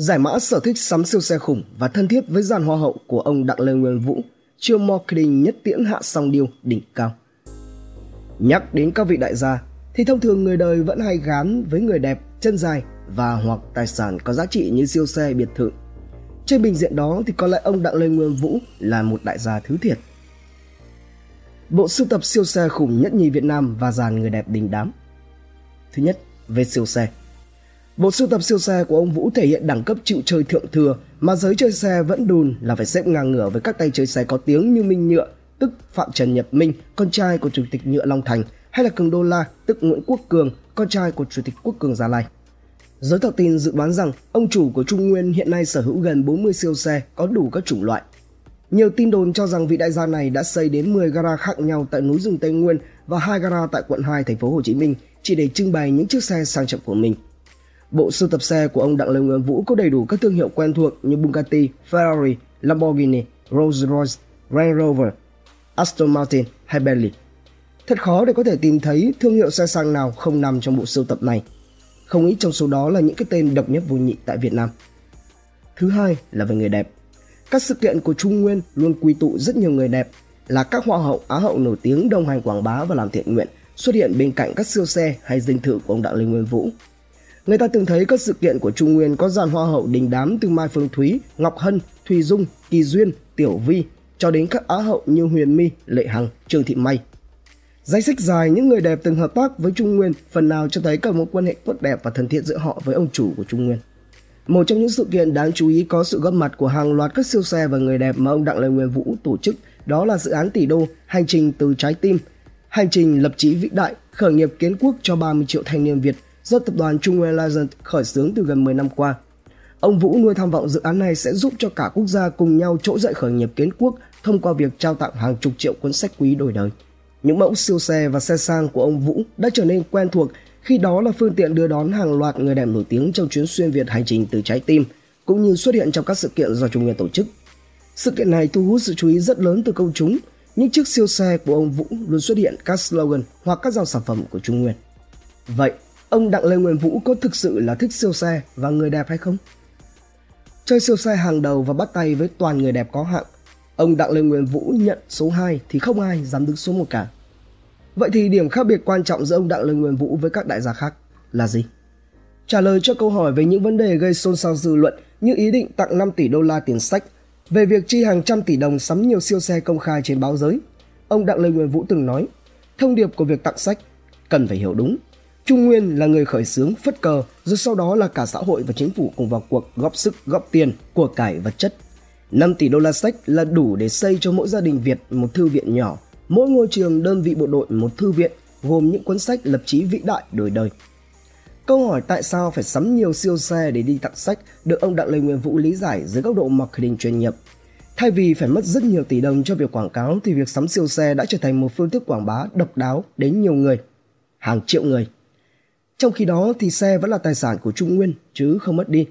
Giải mã sở thích sắm siêu xe khủng và thân thiết với dàn hoa hậu của ông Đặng Lê Nguyên Vũ, chiêu marketing nhất tiễn hạ song điêu đỉnh cao. Nhắc đến các vị đại gia thì thông thường người đời vẫn hay gán với người đẹp, chân dài và hoặc tài sản có giá trị như siêu xe biệt thự. Trên bình diện đó thì có lẽ ông Đặng Lê Nguyên Vũ là một đại gia thứ thiệt. Bộ sưu tập siêu xe khủng nhất nhì Việt Nam và dàn người đẹp đình đám. Thứ nhất, về siêu xe. Bộ sưu tập siêu xe của ông Vũ thể hiện đẳng cấp chịu chơi thượng thừa mà giới chơi xe vẫn đùn là phải xếp ngang ngửa với các tay chơi xe có tiếng như Minh Nhựa, tức Phạm Trần Nhật Minh, con trai của Chủ tịch Nhựa Long Thành, hay là Cường Đô La, tức Nguyễn Quốc Cường, con trai của Chủ tịch Quốc Cường Gia Lai. Giới thạo tin dự đoán rằng ông chủ của Trung Nguyên hiện nay sở hữu gần 40 siêu xe có đủ các chủng loại. Nhiều tin đồn cho rằng vị đại gia này đã xây đến 10 gara khác nhau tại núi rừng Tây Nguyên và hai gara tại quận 2 thành phố Hồ Chí Minh chỉ để trưng bày những chiếc xe sang trọng của mình. Bộ sưu tập xe của ông Đặng Lê Nguyên Vũ có đầy đủ các thương hiệu quen thuộc như Bugatti, Ferrari, Lamborghini, Rolls-Royce, Range Rover, Aston Martin hay Bentley. Thật khó để có thể tìm thấy thương hiệu xe sang nào không nằm trong bộ sưu tập này. Không ít trong số đó là những cái tên độc nhất vô nhị tại Việt Nam. Thứ hai là về người đẹp. Các sự kiện của Trung Nguyên luôn quy tụ rất nhiều người đẹp là các hoa hậu, á hậu nổi tiếng đồng hành quảng bá và làm thiện nguyện xuất hiện bên cạnh các siêu xe hay dinh thự của ông Đặng Lê Nguyên Vũ. Người ta từng thấy các sự kiện của Trung Nguyên có dàn hoa hậu đình đám từ Mai Phương Thúy, Ngọc Hân, Thùy Dung, Kỳ Duyên, Tiểu Vi cho đến các á hậu như Huyền My, Lệ Hằng, Trương Thị May. Danh sách dài những người đẹp từng hợp tác với Trung Nguyên phần nào cho thấy cả mối quan hệ tốt đẹp và thân thiện giữa họ với ông chủ của Trung Nguyên. Một trong những sự kiện đáng chú ý có sự góp mặt của hàng loạt các siêu xe và người đẹp mà ông Đặng Lê Nguyên Vũ tổ chức đó là dự án tỷ đô Hành trình từ trái tim, hành trình lập chí vĩ đại, khởi nghiệp kiến quốc cho 30 triệu thanh niên Việt do tập đoàn Trung Nguyên khởi xướng từ gần 10 năm qua. Ông Vũ nuôi tham vọng dự án này sẽ giúp cho cả quốc gia cùng nhau trỗi dậy khởi nghiệp kiến quốc thông qua việc trao tặng hàng chục triệu cuốn sách quý đổi đời. Những mẫu siêu xe và xe sang của ông Vũ đã trở nên quen thuộc khi đó là phương tiện đưa đón hàng loạt người đẹp nổi tiếng trong chuyến xuyên Việt hành trình từ trái tim, cũng như xuất hiện trong các sự kiện do Trung Nguyên tổ chức. Sự kiện này thu hút sự chú ý rất lớn từ công chúng. Những chiếc siêu xe của ông Vũ luôn xuất hiện các slogan hoặc các dòng sản phẩm của Trung Nguyên. Vậy, ông Đặng Lê Nguyên Vũ có thực sự là thích siêu xe và người đẹp hay không? Chơi siêu xe hàng đầu và bắt tay với toàn người đẹp có hạng, ông Đặng Lê Nguyên Vũ nhận số 2 thì không ai dám đứng số 1 cả. Vậy thì điểm khác biệt quan trọng giữa ông Đặng Lê Nguyên Vũ với các đại gia khác là gì? Trả lời cho câu hỏi về những vấn đề gây xôn xao dư luận như ý định tặng 5 tỷ đô la tiền sách, về việc chi hàng trăm tỷ đồng sắm nhiều siêu xe công khai trên báo giới, ông Đặng Lê Nguyên Vũ từng nói, thông điệp của việc tặng sách cần phải hiểu đúng. Trung Nguyên là người khởi xướng phất cờ, rồi sau đó là cả xã hội và chính phủ cùng vào cuộc góp sức, góp tiền, của cải vật chất. 5 tỷ đô la sách là đủ để xây cho mỗi gia đình Việt một thư viện nhỏ mỗi ngôi trường đơn vị bộ đội một thư viện gồm những cuốn sách lập chí vĩ đại đổi đời. Câu hỏi tại sao phải sắm nhiều siêu xe để đi tặng sách được ông Đặng Lê Nguyên Vũ lý giải dưới góc độ marketing chuyên nghiệp. Thay vì phải mất rất nhiều tỷ đồng cho việc quảng cáo thì việc sắm siêu xe đã trở thành một phương thức quảng bá độc đáo đến nhiều người, hàng triệu người. Trong khi đó thì xe vẫn là tài sản của Trung Nguyên chứ không mất đi.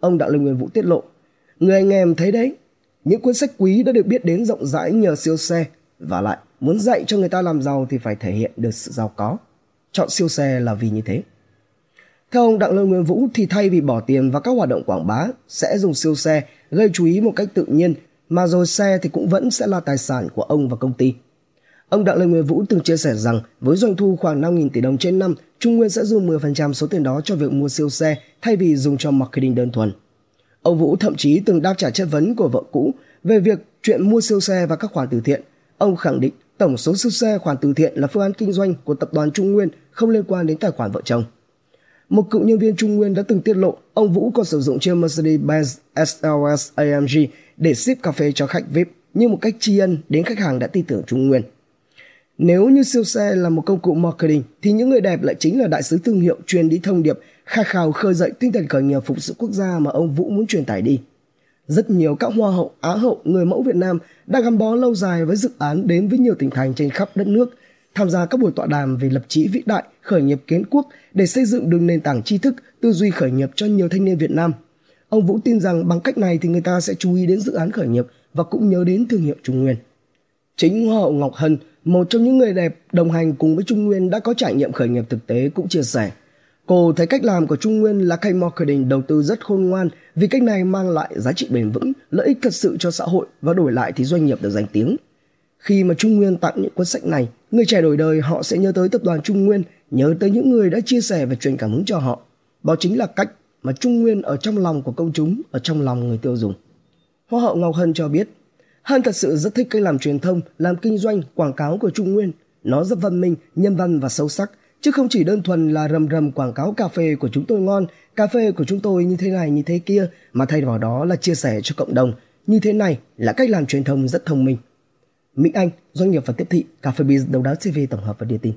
Ông Đặng Lê Nguyên Vũ tiết lộ, người anh em thấy đấy, những cuốn sách quý đã được biết đến rộng rãi nhờ siêu xe và lại, muốn dạy cho người ta làm giàu thì phải thể hiện được sự giàu có. Chọn siêu xe là vì như thế. Theo ông Đặng Lê Nguyên Vũ thì thay vì bỏ tiền vào các hoạt động quảng bá, sẽ dùng siêu xe gây chú ý một cách tự nhiên, mà rồi xe thì cũng vẫn sẽ là tài sản của ông và công ty. Ông Đặng Lê Nguyên Vũ từng chia sẻ rằng với doanh thu khoảng 5.000 tỷ đồng trên năm, Trung Nguyên sẽ dùng 10% số tiền đó cho việc mua siêu xe thay vì dùng cho marketing đơn thuần. Ông Vũ thậm chí từng đáp trả chất vấn của vợ cũ về việc chuyện mua siêu xe và các khoản từ thiện Ông khẳng định tổng số siêu xe khoản từ thiện là phương án kinh doanh của tập đoàn Trung Nguyên không liên quan đến tài khoản vợ chồng. Một cựu nhân viên Trung Nguyên đã từng tiết lộ ông Vũ còn sử dụng chiếc Mercedes-Benz SLS AMG để ship cà phê cho khách VIP như một cách tri ân đến khách hàng đã tin tưởng Trung Nguyên. Nếu như siêu xe là một công cụ marketing thì những người đẹp lại chính là đại sứ thương hiệu truyền đi thông điệp khát khao khơi dậy tinh thần khởi nghiệp phục sự quốc gia mà ông Vũ muốn truyền tải đi. Rất nhiều các hoa hậu, á hậu, người mẫu Việt Nam đã gắn bó lâu dài với dự án đến với nhiều tỉnh thành trên khắp đất nước, tham gia các buổi tọa đàm về lập chí vĩ đại, khởi nghiệp kiến quốc để xây dựng đường nền tảng tri thức, tư duy khởi nghiệp cho nhiều thanh niên Việt Nam. Ông Vũ tin rằng bằng cách này thì người ta sẽ chú ý đến dự án khởi nghiệp và cũng nhớ đến thương hiệu Trung Nguyên. Chính Hoa hậu Ngọc Hân, một trong những người đẹp đồng hành cùng với Trung Nguyên đã có trải nghiệm khởi nghiệp thực tế cũng chia sẻ. Cô thấy cách làm của Trung Nguyên là kênh marketing đầu tư rất khôn ngoan vì cách này mang lại giá trị bền vững, lợi ích thật sự cho xã hội và đổi lại thì doanh nghiệp được danh tiếng. Khi mà Trung Nguyên tặng những cuốn sách này, người trẻ đổi đời họ sẽ nhớ tới tập đoàn Trung Nguyên, nhớ tới những người đã chia sẻ và truyền cảm hứng cho họ. Đó chính là cách mà Trung Nguyên ở trong lòng của công chúng, ở trong lòng người tiêu dùng. Hoa hậu Ngọc Hân cho biết, Hân thật sự rất thích cách làm truyền thông, làm kinh doanh, quảng cáo của Trung Nguyên. Nó rất văn minh, nhân văn và sâu sắc, chứ không chỉ đơn thuần là rầm rầm quảng cáo cà phê của chúng tôi ngon, cà phê của chúng tôi như thế này như thế kia, mà thay vào đó là chia sẻ cho cộng đồng. Như thế này là cách làm truyền thông rất thông minh. Mỹ Anh, doanh nghiệp và tiếp thị, Cà phê Biz, Đầu đáo TV tổng hợp và đưa tin.